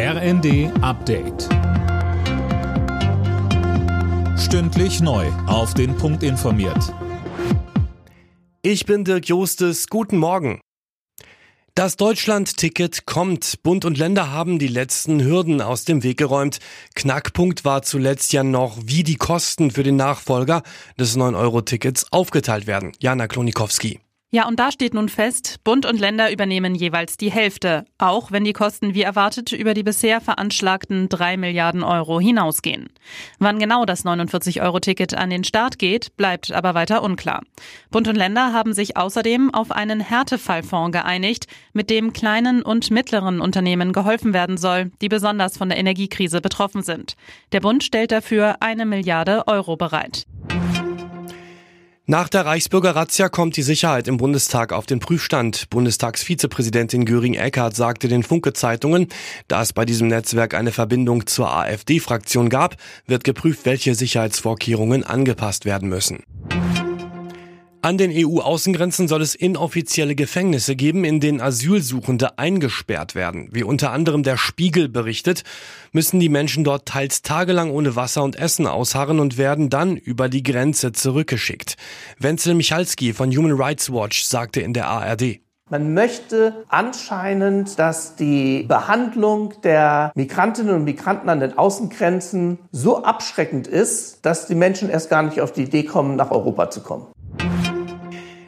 RND Update. Stündlich neu. Auf den Punkt informiert. Ich bin Dirk Jostes. Guten Morgen. Das Deutschland-Ticket kommt. Bund und Länder haben die letzten Hürden aus dem Weg geräumt. Knackpunkt war zuletzt ja noch, wie die Kosten für den Nachfolger des 9-Euro-Tickets aufgeteilt werden. Jana Klonikowski. Ja, und da steht nun fest, Bund und Länder übernehmen jeweils die Hälfte, auch wenn die Kosten wie erwartet über die bisher veranschlagten drei Milliarden Euro hinausgehen. Wann genau das 49-Euro-Ticket an den Start geht, bleibt aber weiter unklar. Bund und Länder haben sich außerdem auf einen Härtefallfonds geeinigt, mit dem kleinen und mittleren Unternehmen geholfen werden soll, die besonders von der Energiekrise betroffen sind. Der Bund stellt dafür eine Milliarde Euro bereit. Nach der Reichsbürger-Razzia kommt die Sicherheit im Bundestag auf den Prüfstand. Bundestagsvizepräsidentin Göring-Eckardt sagte den Funke-Zeitungen, da es bei diesem Netzwerk eine Verbindung zur AfD-Fraktion gab, wird geprüft, welche Sicherheitsvorkehrungen angepasst werden müssen. An den EU-Außengrenzen soll es inoffizielle Gefängnisse geben, in denen Asylsuchende eingesperrt werden. Wie unter anderem der Spiegel berichtet, müssen die Menschen dort teils tagelang ohne Wasser und Essen ausharren und werden dann über die Grenze zurückgeschickt. Wenzel Michalski von Human Rights Watch sagte in der ARD. Man möchte anscheinend, dass die Behandlung der Migrantinnen und Migranten an den Außengrenzen so abschreckend ist, dass die Menschen erst gar nicht auf die Idee kommen, nach Europa zu kommen.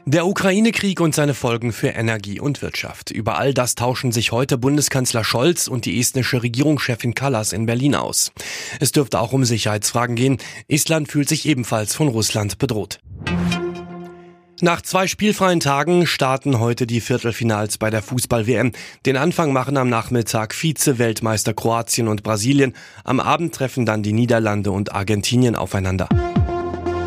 Der Ukraine-Krieg und seine Folgen für Energie und Wirtschaft. Über all das tauschen sich heute Bundeskanzler Scholz und die estnische Regierungschefin Kallas in Berlin aus. Es dürfte auch um Sicherheitsfragen gehen. Estland fühlt sich ebenfalls von Russland bedroht. Nach zwei spielfreien Tagen starten heute die Viertelfinals bei der Fußball-WM. Den Anfang machen am Nachmittag Vize-Weltmeister Kroatien und Brasilien. Am Abend treffen dann die Niederlande und Argentinien aufeinander.